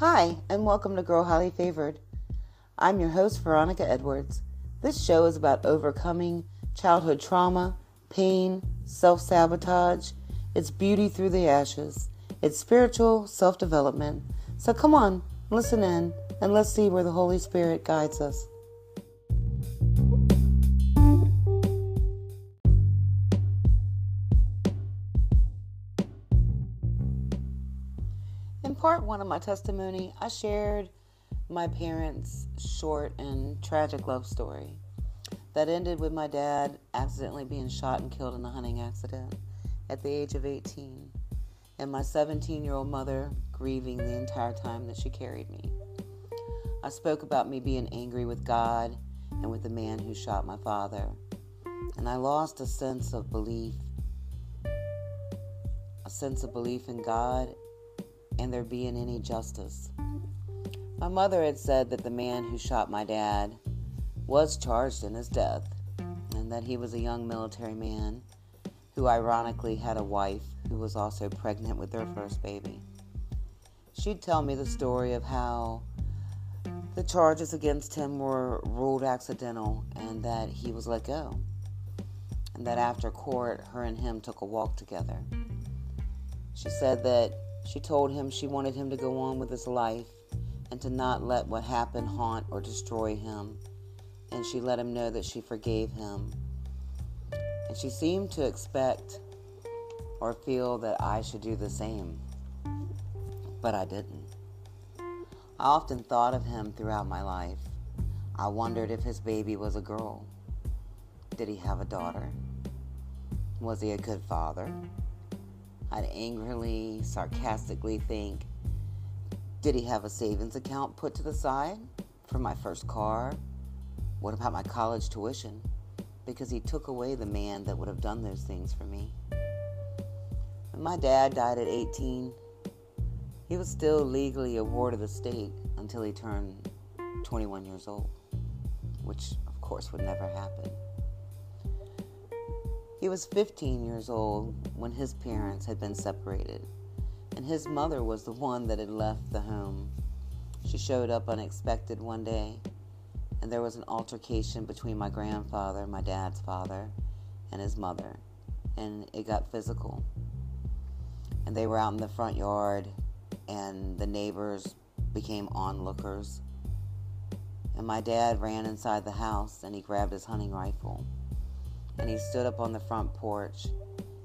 Hi, and welcome to Girl Highly Favored. I'm your host, Veronica Edwards. This show is about overcoming childhood trauma, pain, self sabotage. It's beauty through the ashes. It's spiritual self development. So come on, listen in, and let's see where the Holy Spirit guides us. One of my testimony, I shared my parents' short and tragic love story that ended with my dad accidentally being shot and killed in a hunting accident at the age of 18, and my 17 year old mother grieving the entire time that she carried me. I spoke about me being angry with God and with the man who shot my father, and I lost a sense of belief, a sense of belief in God and there being any justice. My mother had said that the man who shot my dad was charged in his death, and that he was a young military man who ironically had a wife who was also pregnant with their first baby. She'd tell me the story of how the charges against him were ruled accidental and that he was let go. And that after court, her and him took a walk together. She said that she told him she wanted him to go on with his life and to not let what happened haunt or destroy him. And she let him know that she forgave him. And she seemed to expect or feel that I should do the same. But I didn't. I often thought of him throughout my life. I wondered if his baby was a girl. Did he have a daughter? Was he a good father? I'd angrily, sarcastically think, did he have a savings account put to the side for my first car? What about my college tuition? Because he took away the man that would have done those things for me. When my dad died at 18, he was still legally a ward of the state until he turned 21 years old, which of course would never happen. He was 15 years old when his parents had been separated, and his mother was the one that had left the home. She showed up unexpected one day, and there was an altercation between my grandfather, my dad's father, and his mother, and it got physical. And they were out in the front yard, and the neighbors became onlookers. And my dad ran inside the house and he grabbed his hunting rifle and he stood up on the front porch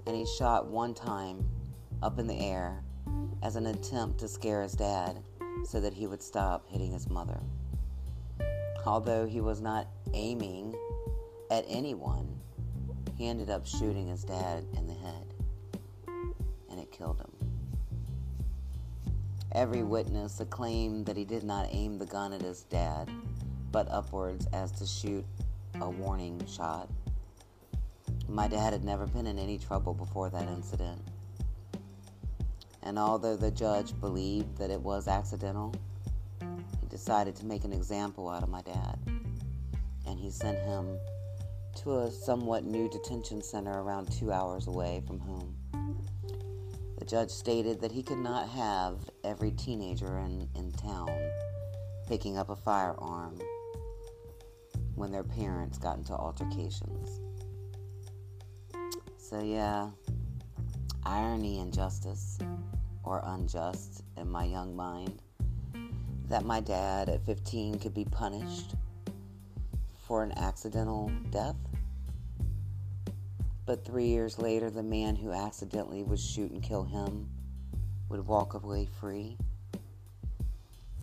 and he shot one time up in the air as an attempt to scare his dad so that he would stop hitting his mother. Although he was not aiming at anyone, he ended up shooting his dad in the head and it killed him. Every witness acclaimed that he did not aim the gun at his dad, but upwards as to shoot a warning shot. My dad had never been in any trouble before that incident. And although the judge believed that it was accidental, he decided to make an example out of my dad. And he sent him to a somewhat new detention center around two hours away from home. The judge stated that he could not have every teenager in, in town picking up a firearm when their parents got into altercations. So, yeah, irony and justice, or unjust in my young mind, that my dad at 15 could be punished for an accidental death. But three years later, the man who accidentally would shoot and kill him would walk away free.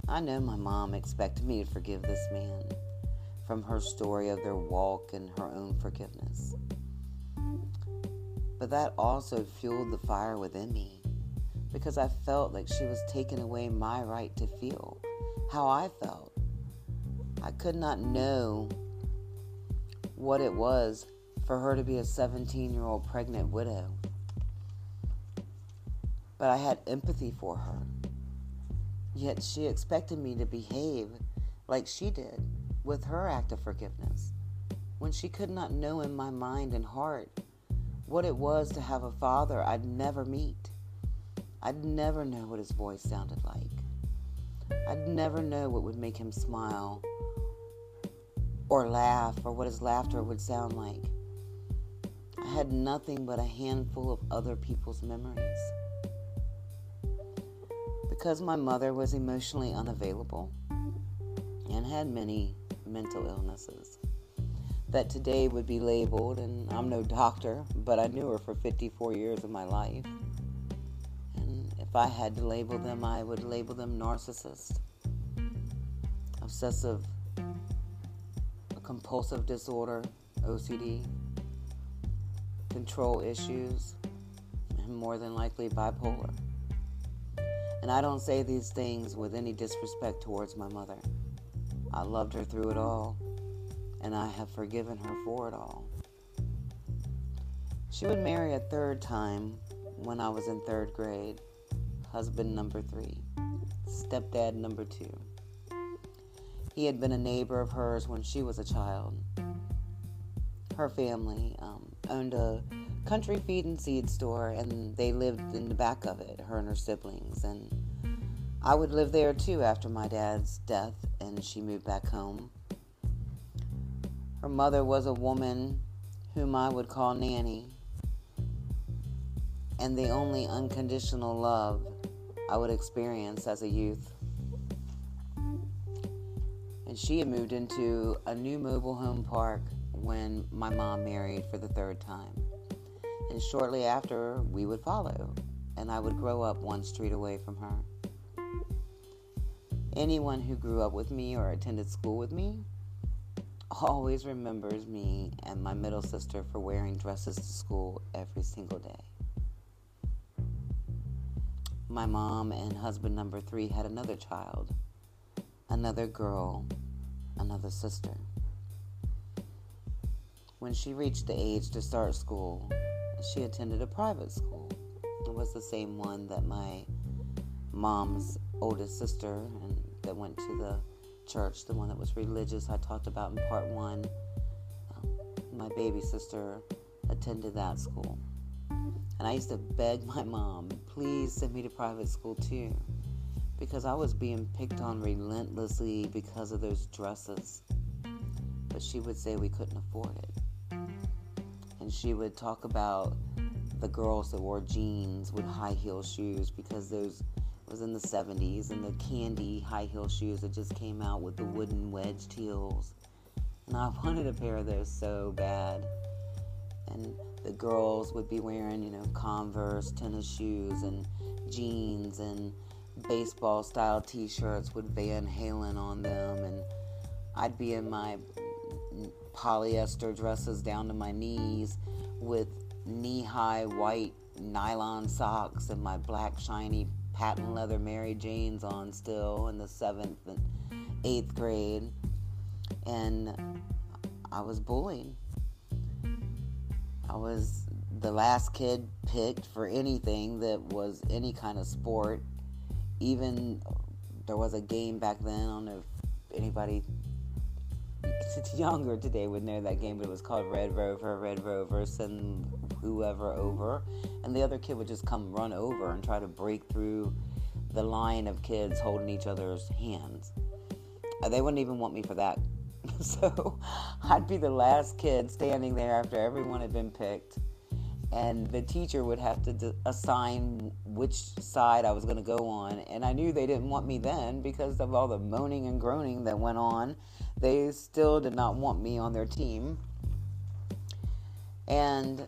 I know my mom expected me to forgive this man from her story of their walk and her own forgiveness. But that also fueled the fire within me because I felt like she was taking away my right to feel how I felt. I could not know what it was for her to be a 17 year old pregnant widow. But I had empathy for her. Yet she expected me to behave like she did with her act of forgiveness when she could not know in my mind and heart what it was to have a father I'd never meet. I'd never know what his voice sounded like. I'd never know what would make him smile or laugh or what his laughter would sound like. I had nothing but a handful of other people's memories. Because my mother was emotionally unavailable and had many mental illnesses that today would be labeled, and I'm no doctor, but I knew her for 54 years of my life. And if I had to label them, I would label them narcissist, obsessive, compulsive disorder, OCD, control issues, and more than likely bipolar. And I don't say these things with any disrespect towards my mother. I loved her through it all, and I have forgiven her for it all. She would marry a third time when I was in third grade. Husband number three, stepdad number two. He had been a neighbor of hers when she was a child. Her family um, owned a country feed and seed store, and they lived in the back of it, her and her siblings. And I would live there too after my dad's death, and she moved back home. Her mother was a woman whom I would call Nanny, and the only unconditional love I would experience as a youth. And she had moved into a new mobile home park when my mom married for the third time. And shortly after, we would follow, and I would grow up one street away from her. Anyone who grew up with me or attended school with me always remembers me and my middle sister for wearing dresses to school every single day. My mom and husband number three had another child, another girl, another sister. When she reached the age to start school, she attended a private school. It was the same one that my mom's oldest sister and that went to the church, the one that was religious, I talked about in part one. Um, my baby sister attended that school. And I used to beg my mom, please send me to private school too. Because I was being picked on relentlessly because of those dresses. But she would say we couldn't afford it. And she would talk about the girls that wore jeans with high heel shoes because those was in the 70s and the candy high heel shoes that just came out with the wooden wedged heels. And I wanted a pair of those so bad. And the girls would be wearing, you know, Converse tennis shoes and jeans and baseball style t shirts with Van Halen on them. And I'd be in my polyester dresses down to my knees with knee high white nylon socks and my black shiny patent leather Mary Janes on still in the seventh and eighth grade, and I was bullied. I was the last kid picked for anything that was any kind of sport. Even there was a game back then. I don't know if anybody younger today would know that game, but it was called Red Rover. Red Rover send whoever over, and the other kid would just come run over and try to break through the line of kids holding each other's hands. Uh, they wouldn't even want me for that. so I'd be the last kid standing there after everyone had been picked. And the teacher would have to d- assign which side I was going to go on. And I knew they didn't want me then because of all the moaning and groaning that went on. They still did not want me on their team. And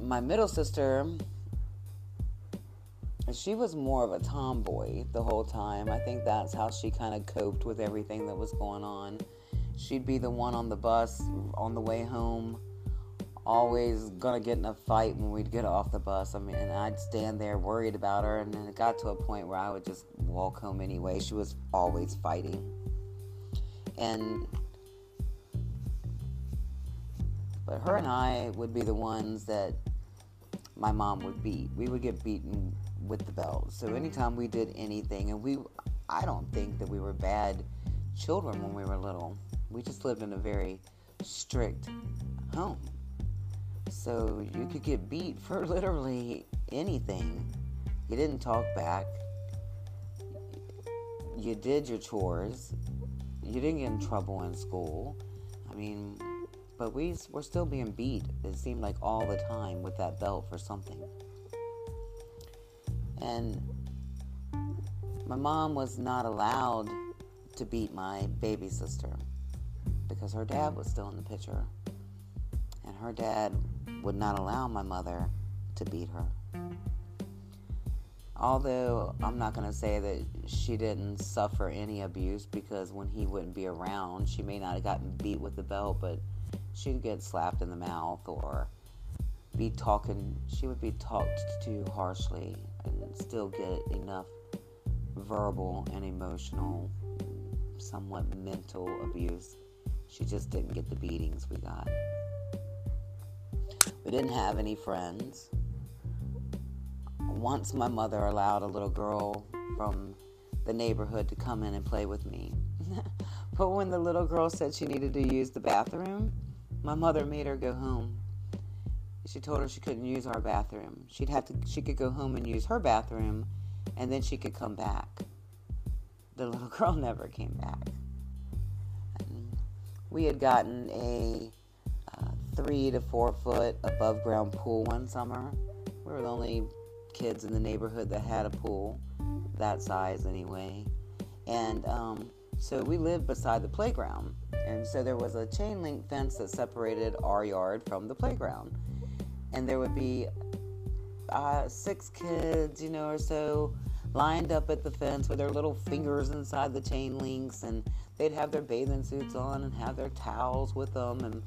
my middle sister, she was more of a tomboy the whole time. I think that's how she kind of coped with everything that was going on. She'd be the one on the bus on the way home, always gonna get in a fight when we'd get off the bus. I mean, and I'd stand there worried about her, and then it got to a point where I would just walk home anyway. She was always fighting. And but her and I would be the ones that my mom would beat. We would get beaten with the belt. So anytime we did anything, and we, I don't think that we were bad children when we were little. We just lived in a very strict home. So you could get beat for literally anything. You didn't talk back. you did your chores. You didn't get in trouble in school. I mean, but we were still being beat, it seemed like all the time with that belt for something. And my mom was not allowed to beat my baby sister because her dad was still in the picture. And her dad would not allow my mother to beat her. Although I'm not going to say that she didn't suffer any abuse because when he wouldn't be around, she may not have gotten beat with the belt, but she'd get slapped in the mouth or be talking, she would be talked to harshly and still get enough verbal and emotional, somewhat mental abuse. She just didn't get the beatings we got. We didn't have any friends. Once my mother allowed a little girl from the neighborhood to come in and play with me. but when the little girl said she needed to use the bathroom, my mother made her go home. She told her she couldn't use our bathroom. She'd have to she could go home and use her bathroom and then she could come back. The little girl never came back. We had gotten a three to four foot above ground pool one summer. We were the only kids in the neighborhood that had a pool, that size anyway. And um, so we lived beside the playground. And so there was a chain link fence that separated our yard from the playground. And there would be uh, six kids, you know, or so lined up at the fence with their little fingers inside the chain links. And they'd have their bathing suits on and have their towels with them. And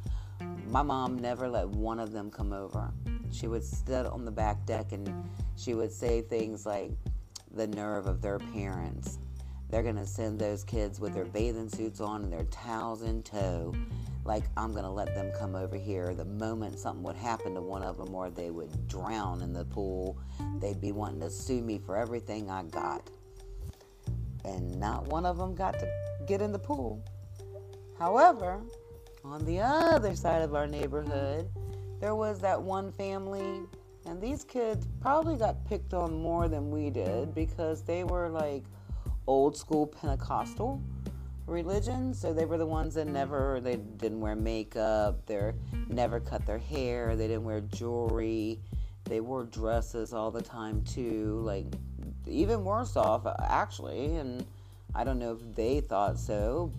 my mom never let one of them come over. She would sit on the back deck and she would say things like, the nerve of their parents they're going to send those kids with their bathing suits on and their towels in tow. Like, I'm going to let them come over here. The moment something would happen to one of them or they would drown in the pool, they'd be wanting to sue me for everything I got. And not one of them got to get in the pool. However, on the other side of our neighborhood, there was that one family, and these kids probably got picked on more than we did because they were like old school Pentecostal religion. So they were the ones that never, they didn't wear makeup, they never cut their hair, they didn't wear jewelry, they wore dresses all the time too. Like, even worse off, actually. And I don't know if they thought so.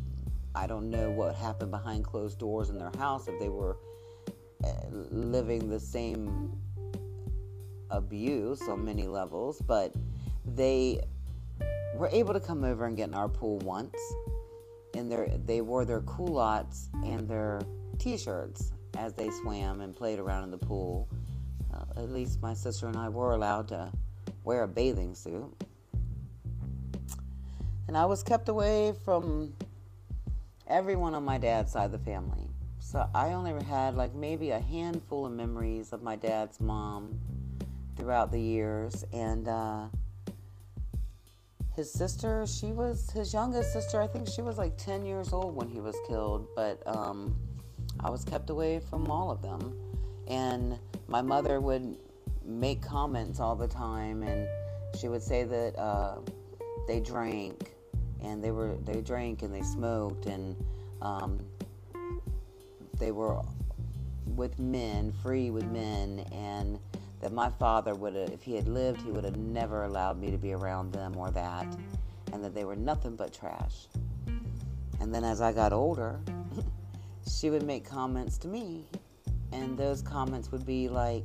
I don't know what happened behind closed doors in their house if they were eh, living the same abuse on many levels, but they were able to come over and get in our pool once. And they wore their culottes and their t-shirts as they swam and played around in the pool. Uh, at least my sister and I were allowed to wear a bathing suit. And I was kept away from everyone on my dad's side of the family. So I only had like maybe a handful of memories of my dad's mom throughout the years. And uh, his sister, she was his youngest sister. I think she was like 10 years old when he was killed, but um, I was kept away from all of them. And my mother would make comments all the time, and she would say that uh, they drank, and they were they drank and they smoked, and um, they were with men, free with men, and that my father would have, if he had lived, he would have never allowed me to be around them or that, and that they were nothing but trash. And then as I got older, she would make comments to me, and those comments would be like,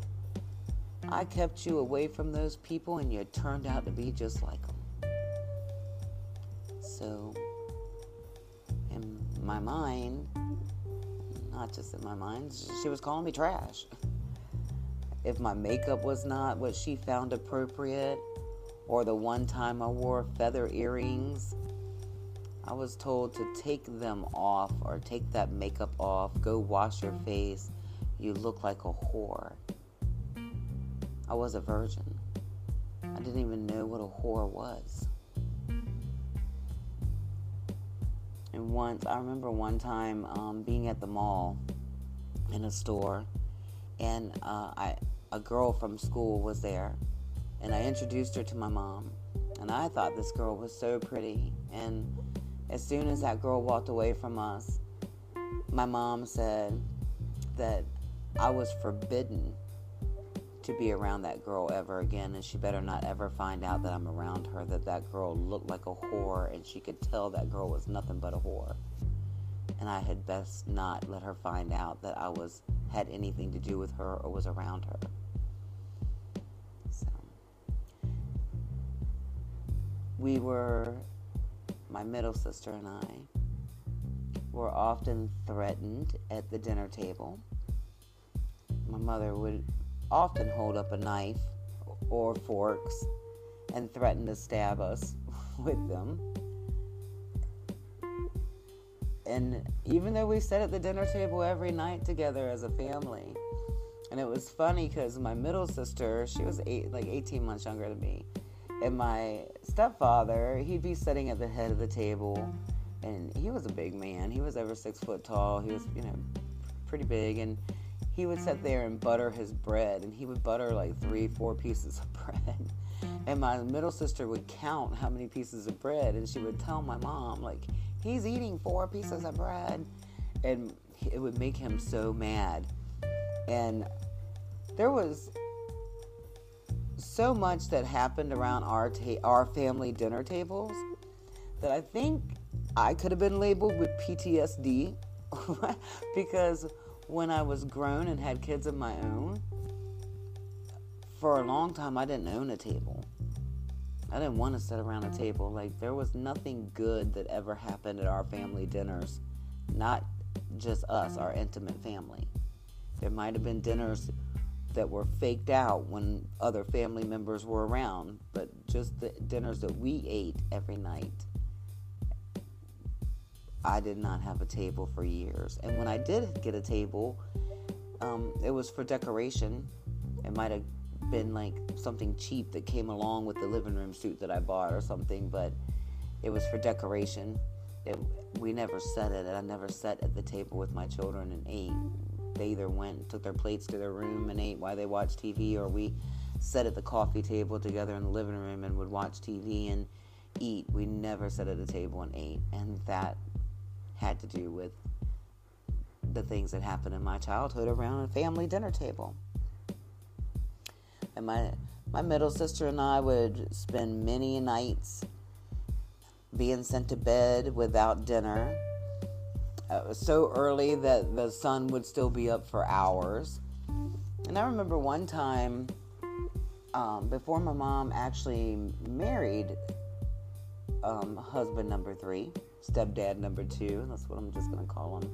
I kept you away from those people, and you turned out to be just like them. So, in my mind, not just in my mind, she was calling me trash. if my makeup was not what she found appropriate, or the one time I wore feather earrings, I was told to take them off or take that makeup off, go wash your face. You look like a whore. I was a virgin. I didn't even know what a whore was. And once, I remember one time um, being at the mall in a store, and uh, I a girl from school was there, and I introduced her to my mom. And I thought this girl was so pretty And as soon as that girl walked away from us, my mom said that I was forbidden to be around that girl ever again, and she better not ever find out that I'm around her. That that girl looked like a whore, and she could tell that girl was nothing but a whore. And I had best not let her find out that I was had anything to do with her or was around her. So we were, my middle sister and I, were often threatened at the dinner table. My mother would often hold up a knife or forks and threaten to stab us with them. And even though we sat at the dinner table every night together as a family, and it was funny because my middle sister, she was eight, like 18 months younger than me, and my stepfather, he'd be sitting at the head of the table, and he was a big man. He was over six foot tall. He was, you know, pretty big, and he would sit mm-hmm. there and butter his bread, and he would butter like three, four pieces of bread. And my middle sister would count how many pieces of bread, and she would tell my mom, like, he's eating four pieces of bread. And it would make him so mad. And there was so much that happened around our ta- our family dinner tables that I think I could have been labeled with PTSD because when I was grown and had kids of my own, for a long time I didn't own a table. I didn't want to sit around a table. Like there was nothing good that ever happened at our family dinners. Not just us, our intimate family. There might have been dinners that were faked out when other family members were around, but just the dinners that we ate every night I did not have a table for years. And when I did get a table, um, it was for decoration. It might have been like something cheap that came along with the living room suit that I bought or something, but it was for decoration. It, we never set it. I never sat at the table with my children and ate. They either went, took their plates to their room and ate while they watched TV, or we sat at the coffee table together in the living room and would watch TV and eat. We never sat at a table and ate. And that had to do with the things that happened in my childhood around a family dinner table. And my my middle sister and I would spend many nights being sent to bed without dinner. Uh, so early that the sun would still be up for hours. And I remember one time um, before my mom actually married um, husband number three stepdad number two. That's what I'm just going to call him.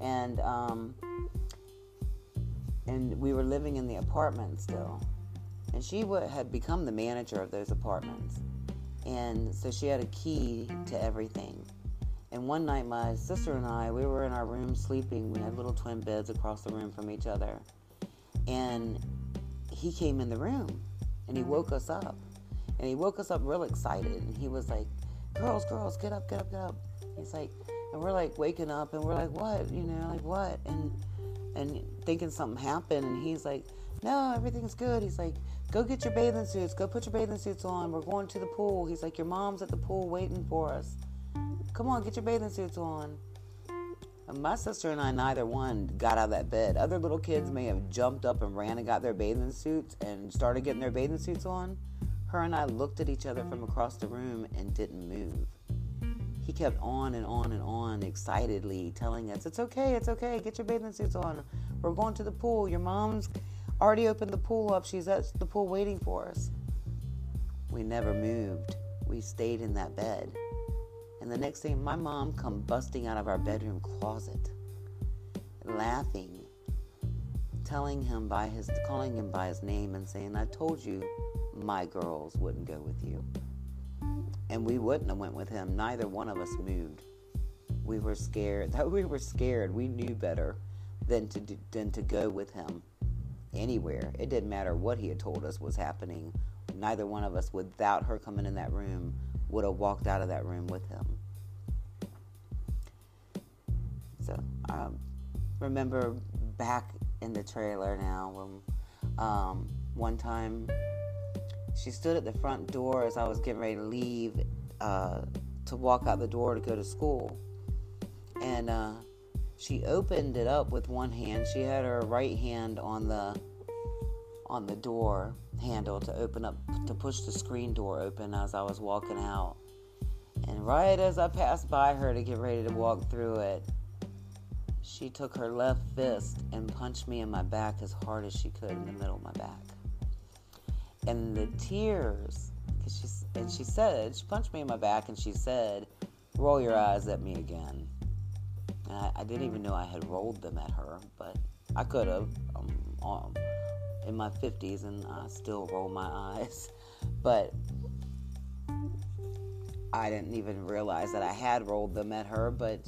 And um, and we were living in the apartment still. And she w- had become the manager of those apartments. And so she had a key to everything. And one night, my sister and I, we were in our room sleeping. We had little twin beds across the room from each other. And he came in the room and he woke us up. And he woke us up real excited. And he was like, Girls, girls, get up, get up, get up. He's like, and we're like waking up and we're like, what? You know, like what? And and thinking something happened. And he's like, no, everything's good. He's like, go get your bathing suits. Go put your bathing suits on. We're going to the pool. He's like, your mom's at the pool waiting for us. Come on, get your bathing suits on. And my sister and I, neither one got out of that bed. Other little kids may have jumped up and ran and got their bathing suits and started getting their bathing suits on. Her and I looked at each other from across the room and didn't move he kept on and on and on excitedly telling us, It's okay, it's okay, get your bathing suits on. We're going to the pool. Your mom's already opened the pool up. She's at the pool waiting for us. We never moved. We stayed in that bed. And the next thing, my mom come busting out of our bedroom closet, laughing, telling him by his, calling him by his name and saying, I told you my girls wouldn't go with you and we wouldn't have went with him. Neither one of us moved. We were scared. That we were scared. We knew better than to than to go with him anywhere. It didn't matter what he had told us was happening. Neither one of us, without her coming in that room, would have walked out of that room with him. So I um, remember back in the trailer now when um, one time she stood at the front door as I was getting ready to leave uh, to walk out the door to go to school. And uh, she opened it up with one hand. She had her right hand on the on the door handle to open up to push the screen door open as I was walking out. And right as I passed by her to get ready to walk through it, she took her left fist and punched me in my back as hard as she could in the middle of my back. And the tears, cause she, and she said, she punched me in my back and she said, roll your eyes at me again. And I, I didn't even know I had rolled them at her, but I could have um, um, in my 50s and I still roll my eyes. But I didn't even realize that I had rolled them at her, but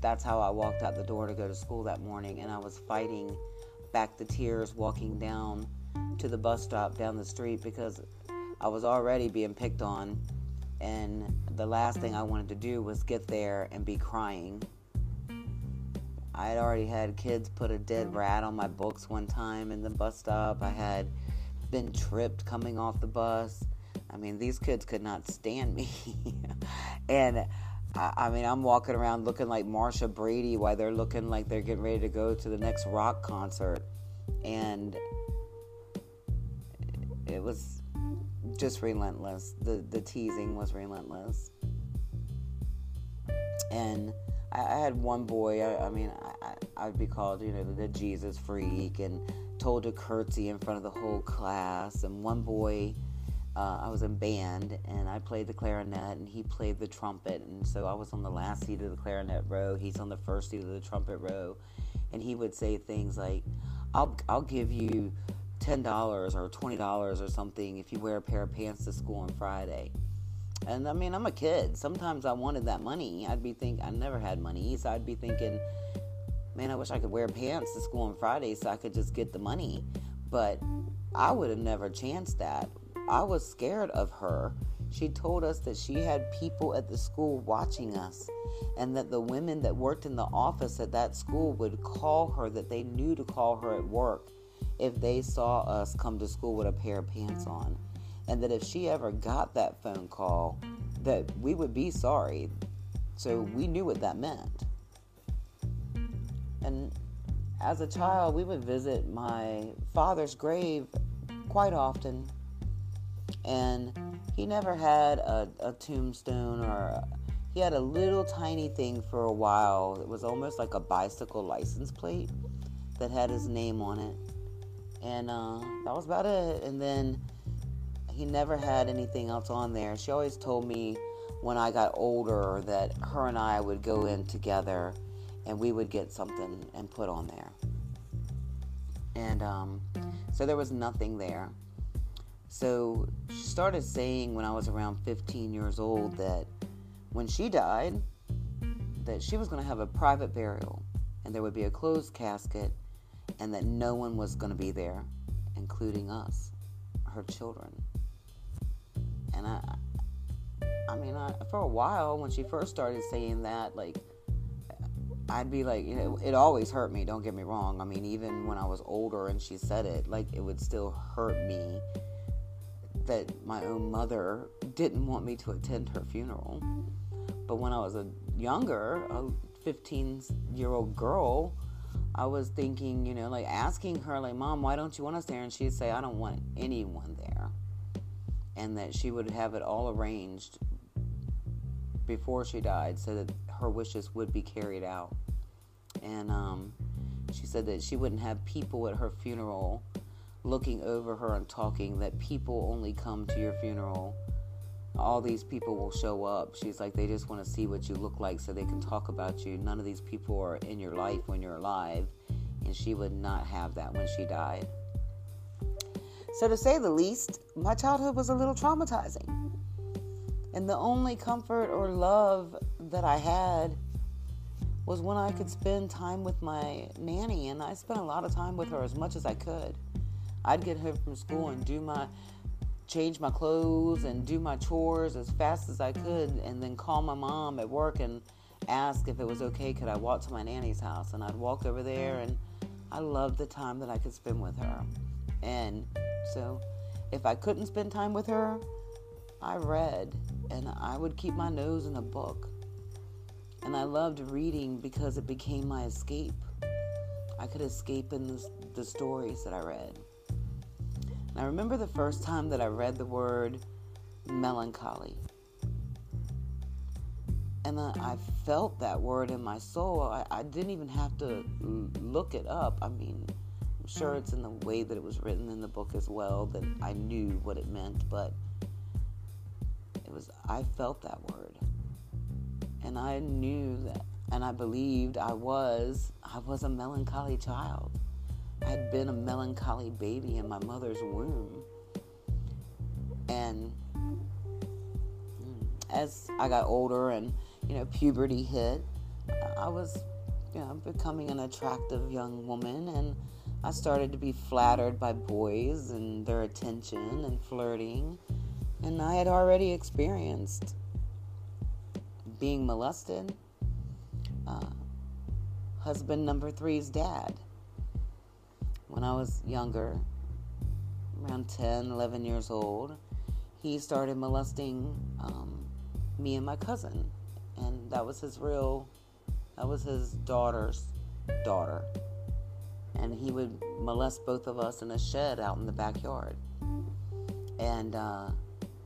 that's how I walked out the door to go to school that morning, and I was fighting back the tears walking down to the bus stop down the street because I was already being picked on, and the last thing I wanted to do was get there and be crying. I had already had kids put a dead rat on my books one time in the bus stop. I had been tripped coming off the bus. I mean, these kids could not stand me. and I, mean, I'm walking around looking like Marcia Brady while they're looking like they're getting ready to go to the next rock concert. And it was just relentless. The the teasing was relentless. And I, I had one boy. I, I mean, I, would be called, you know, the Jesus freak, and told to curtsy in front of the whole class. And one boy uh, I was in band and I played the clarinet and he played the trumpet. And so I was on the last seat of the clarinet row. He's on the first seat of the trumpet row. And he would say things like, I'll, I'll give you $10 or $20 or something if you wear a pair of pants to school on Friday. And I mean, I'm a kid. Sometimes I wanted that money. I'd be think I never had money, so I'd be thinking, man, I wish I could wear pants to school on Friday so I could just get the money. But I would have never chanced that. I was scared of her. She told us that she had people at the school watching us and that the women that worked in the office at that school would call her, that they knew to call her at work if they saw us come to school with a pair of pants on. And that if she ever got that phone call, that we would be sorry. So we knew what that meant. And as a child, we would visit my father's grave quite often and he never had a, a tombstone or a, he had a little tiny thing for a while. It was almost like a bicycle license plate that had his name on it, and uh, that was about it. And then he never had anything else on there. She always told me when I got older that her and I would go in together and we would get something and put on there. And um, so there was nothing there. So she started saying when I was around 15 years old that when she died, that she was going to have a private burial and there would be a closed casket and that no one was going to be there, including us, her children. And I, I mean, I, for a while when she first started saying that, like, I'd be like, you know, it always hurt me. Don't get me wrong. I mean, even when I was older and she said it, like, it would still hurt me that my own mother didn't want me to attend her funeral. But when I was a younger, a 15 year old girl, I was thinking, you know, like asking her, like, Mom, why don't you want us there? And she'd say, I don't want anyone there. And that she would have it all arranged before she died so that her wishes would be carried out. And um, she said that she wouldn't have people at her funeral looking over her and talking that people only come to your funeral. All these people will show up. She's like, they just want to see what you look like so they can talk about you. None of these people are in your life when you're alive. And she would not have that when she died. So, to say the least, my childhood was a little traumatizing. And the only comfort or love that I had was when I could spend time with my nanny. And I spent a lot of time with her as much as I could. I'd get home from school and do my change my clothes and do my chores as fast as I could and then call my mom at work and ask if it was okay could I walk to my nanny's house and I'd walk over there and I loved the time that I could spend with her. And so if I couldn't spend time with her, I read and I would keep my nose in a book. And I loved reading because it became my escape. I could escape in the, the stories that I read. And I remember the first time that I read the word melancholy. And I felt that word in my soul. I, I didn't even have to look it up. I mean, I'm sure mm. it's in the way that it was written in the book as well that I knew what it meant, but it was, I felt that word. And I knew that, and I believed I was, I was a melancholy child. I had been a melancholy baby in my mother's womb. And as I got older and, you know, puberty hit, I was, you know, becoming an attractive young woman and I started to be flattered by boys and their attention and flirting. And I had already experienced being molested. Uh, husband number three's dad. When I was younger, around 10, 11 years old, he started molesting um, me and my cousin. And that was his real, that was his daughter's daughter and he would molest both of us in a shed out in the backyard. And, uh,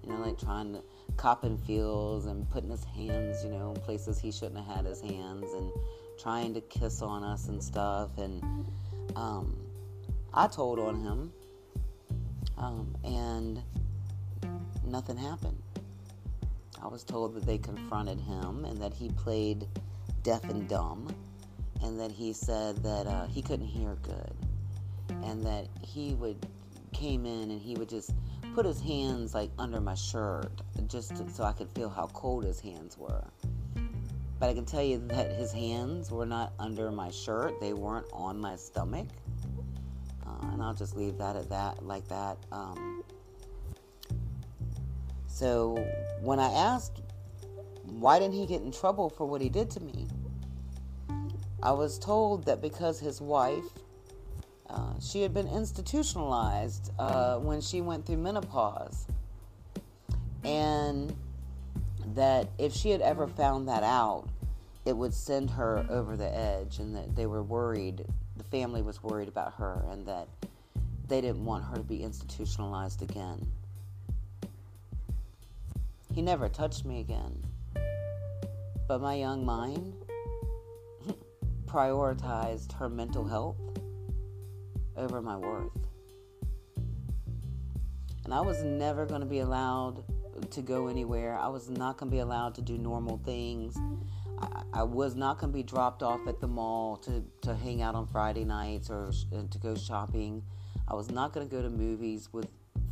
you know, like trying to cop copping fields and putting his hands, you know, in places he shouldn't have had his hands and trying to kiss on us and stuff. And um, I told on him, um, and nothing happened. I was told that they confronted him and that he played deaf and dumb and that he said that uh, he couldn't hear good, and that he would came in and he would just put his hands like under my shirt just to, so I could feel how cold his hands were. But I can tell you that his hands were not under my shirt; they weren't on my stomach. And I'll just leave that at that, like that. Um, so when I asked why didn't he get in trouble for what he did to me, I was told that because his wife, uh, she had been institutionalized uh, when she went through menopause, and that if she had ever found that out, it would send her over the edge, and that they were worried, family was worried about her, and that they didn't want her to be institutionalized again. He never touched me again. But my young mind, prioritized her mental health over my worth. And I was never going to be allowed to go anywhere. I was not going to be allowed to do normal things. I, was not going to be dropped off at the mall to, to hang out on Friday nights or to go shopping. I was not going to go to movies with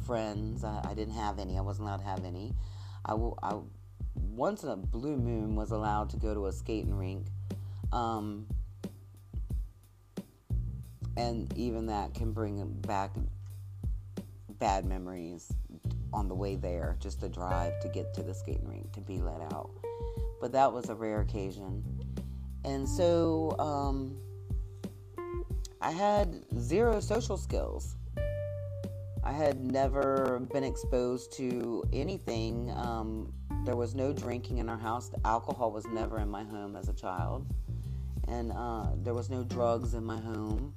friends. I, I, didn't have any. I wasn't allowed to have any. I, I once in a blue moon was allowed to go to a skating rink. Um, and even that can bring back bad memories on the way there, just the drive to get to the skating rink to be let out. But that was a rare occasion. And so um, I had zero social skills. I had never been exposed to anything. Um, there was no drinking in our house. The alcohol was never in my home as a child. And uh, there was no drugs in my home.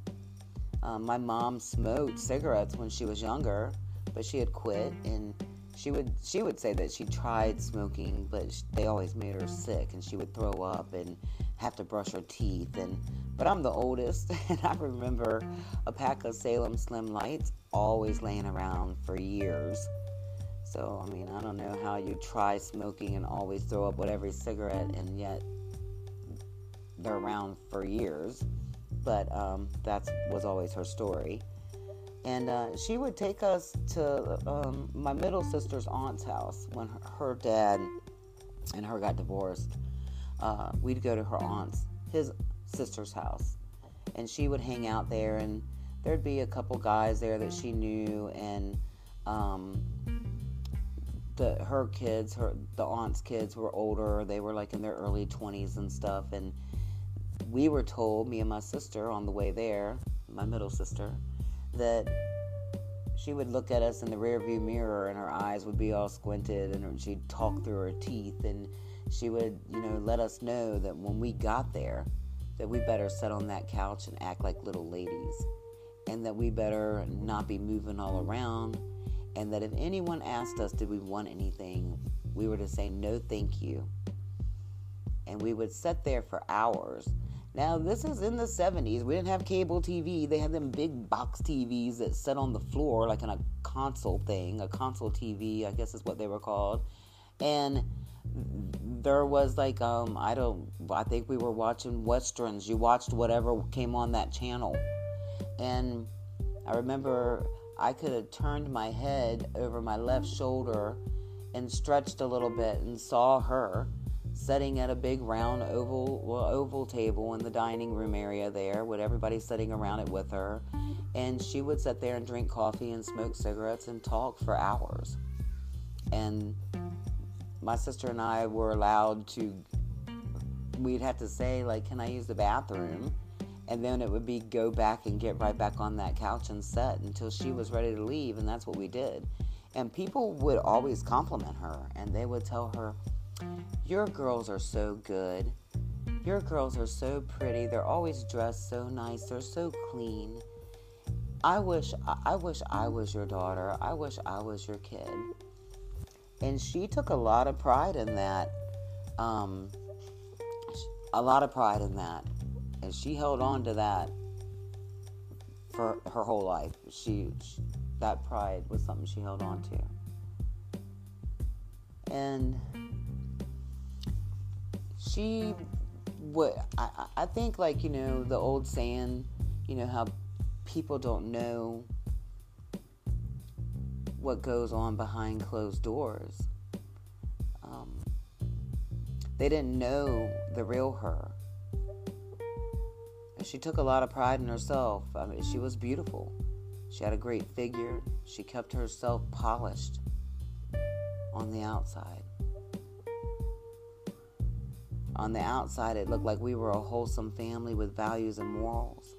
Um, my mom smoked cigarettes when she was younger, but she had quit, and she would she would say that she tried smoking, but she, they always made her sick, and she would throw up and have to brush her teeth. And but I'm the oldest, and I remember a pack of Salem Slim Lights always laying around for years. So I mean, I don't know how you try smoking and always throw up with every cigarette, and yet they're around for years but um, that was always her story. And uh, she would take us to um, my middle sister's aunt's house when her, her, dad and her got divorced. Uh, we'd go to her aunt's, his sister's house, and she would hang out there, and there'd be a couple guys there that she knew, and um, the her kids, her the aunt's kids were older. They were like in their early twenties and stuff, and we were told, me and my sister, on the way there, my middle sister, that she would look at us in the rearview mirror and her eyes would be all squinted and she'd talk through her teeth and she would, you know, let us know that when we got there, that we better sit on that couch and act like little ladies and that we better not be moving all around and that if anyone asked us did we want anything, we were to say no thank you. And we would sit there for hours now, this is in the 70s. We didn't have cable TV. They had them big box TVs that sat on the floor, like in a console thing, a console TV, I guess is what they were called. And there was like, um, I don't, I think we were watching westerns. You watched whatever came on that channel. And I remember I could have turned my head over my left shoulder and stretched a little bit and saw her sitting at a big round oval well, oval table in the dining room area there with everybody sitting around it with her. And she would sit there and drink coffee and smoke cigarettes and talk for hours. And my sister and I were allowed to we'd have to say like can I use the bathroom? And then it would be go back and get right back on that couch and sit until she was ready to leave and that's what we did. And people would always compliment her and they would tell her your girls are so good. Your girls are so pretty. They're always dressed so nice. They're so clean. I wish I wish I was your daughter. I wish I was your kid. And she took a lot of pride in that. Um, a lot of pride in that. And she held on to that for her whole life. She, she that pride was something she held on to. And she would I, I think like you know the old saying you know how people don't know what goes on behind closed doors. Um, they didn't know the real her. She took a lot of pride in herself. I mean, she was beautiful. She had a great figure. She kept herself polished on the outside on the outside, it looked like we were a wholesome family with values and morals.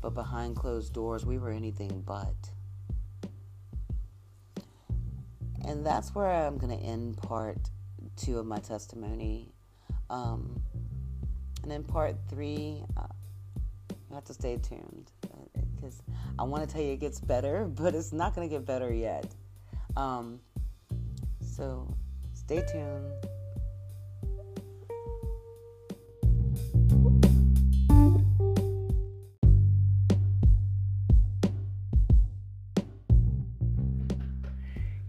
But behind closed doors, we were anything but. And that's where I'm going to end part two of my testimony. Um, and in part three, uh, you have to stay tuned because uh, I want to tell you it gets better, but it's not going to get better yet. Um, so stay tuned.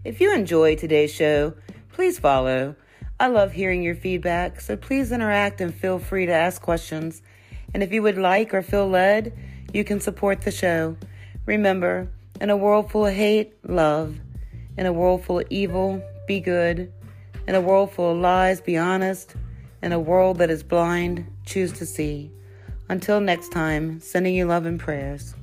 If you enjoyed today's show, please follow. I love hearing your feedback, so please interact and feel free to ask questions. And if you would like or feel led, you can support the show. Remember, in a world full of hate, love. In a world full of evil, be good. In a world full of lies, be honest. In a world that is blind, choose to see. Until next time, sending you love and prayers.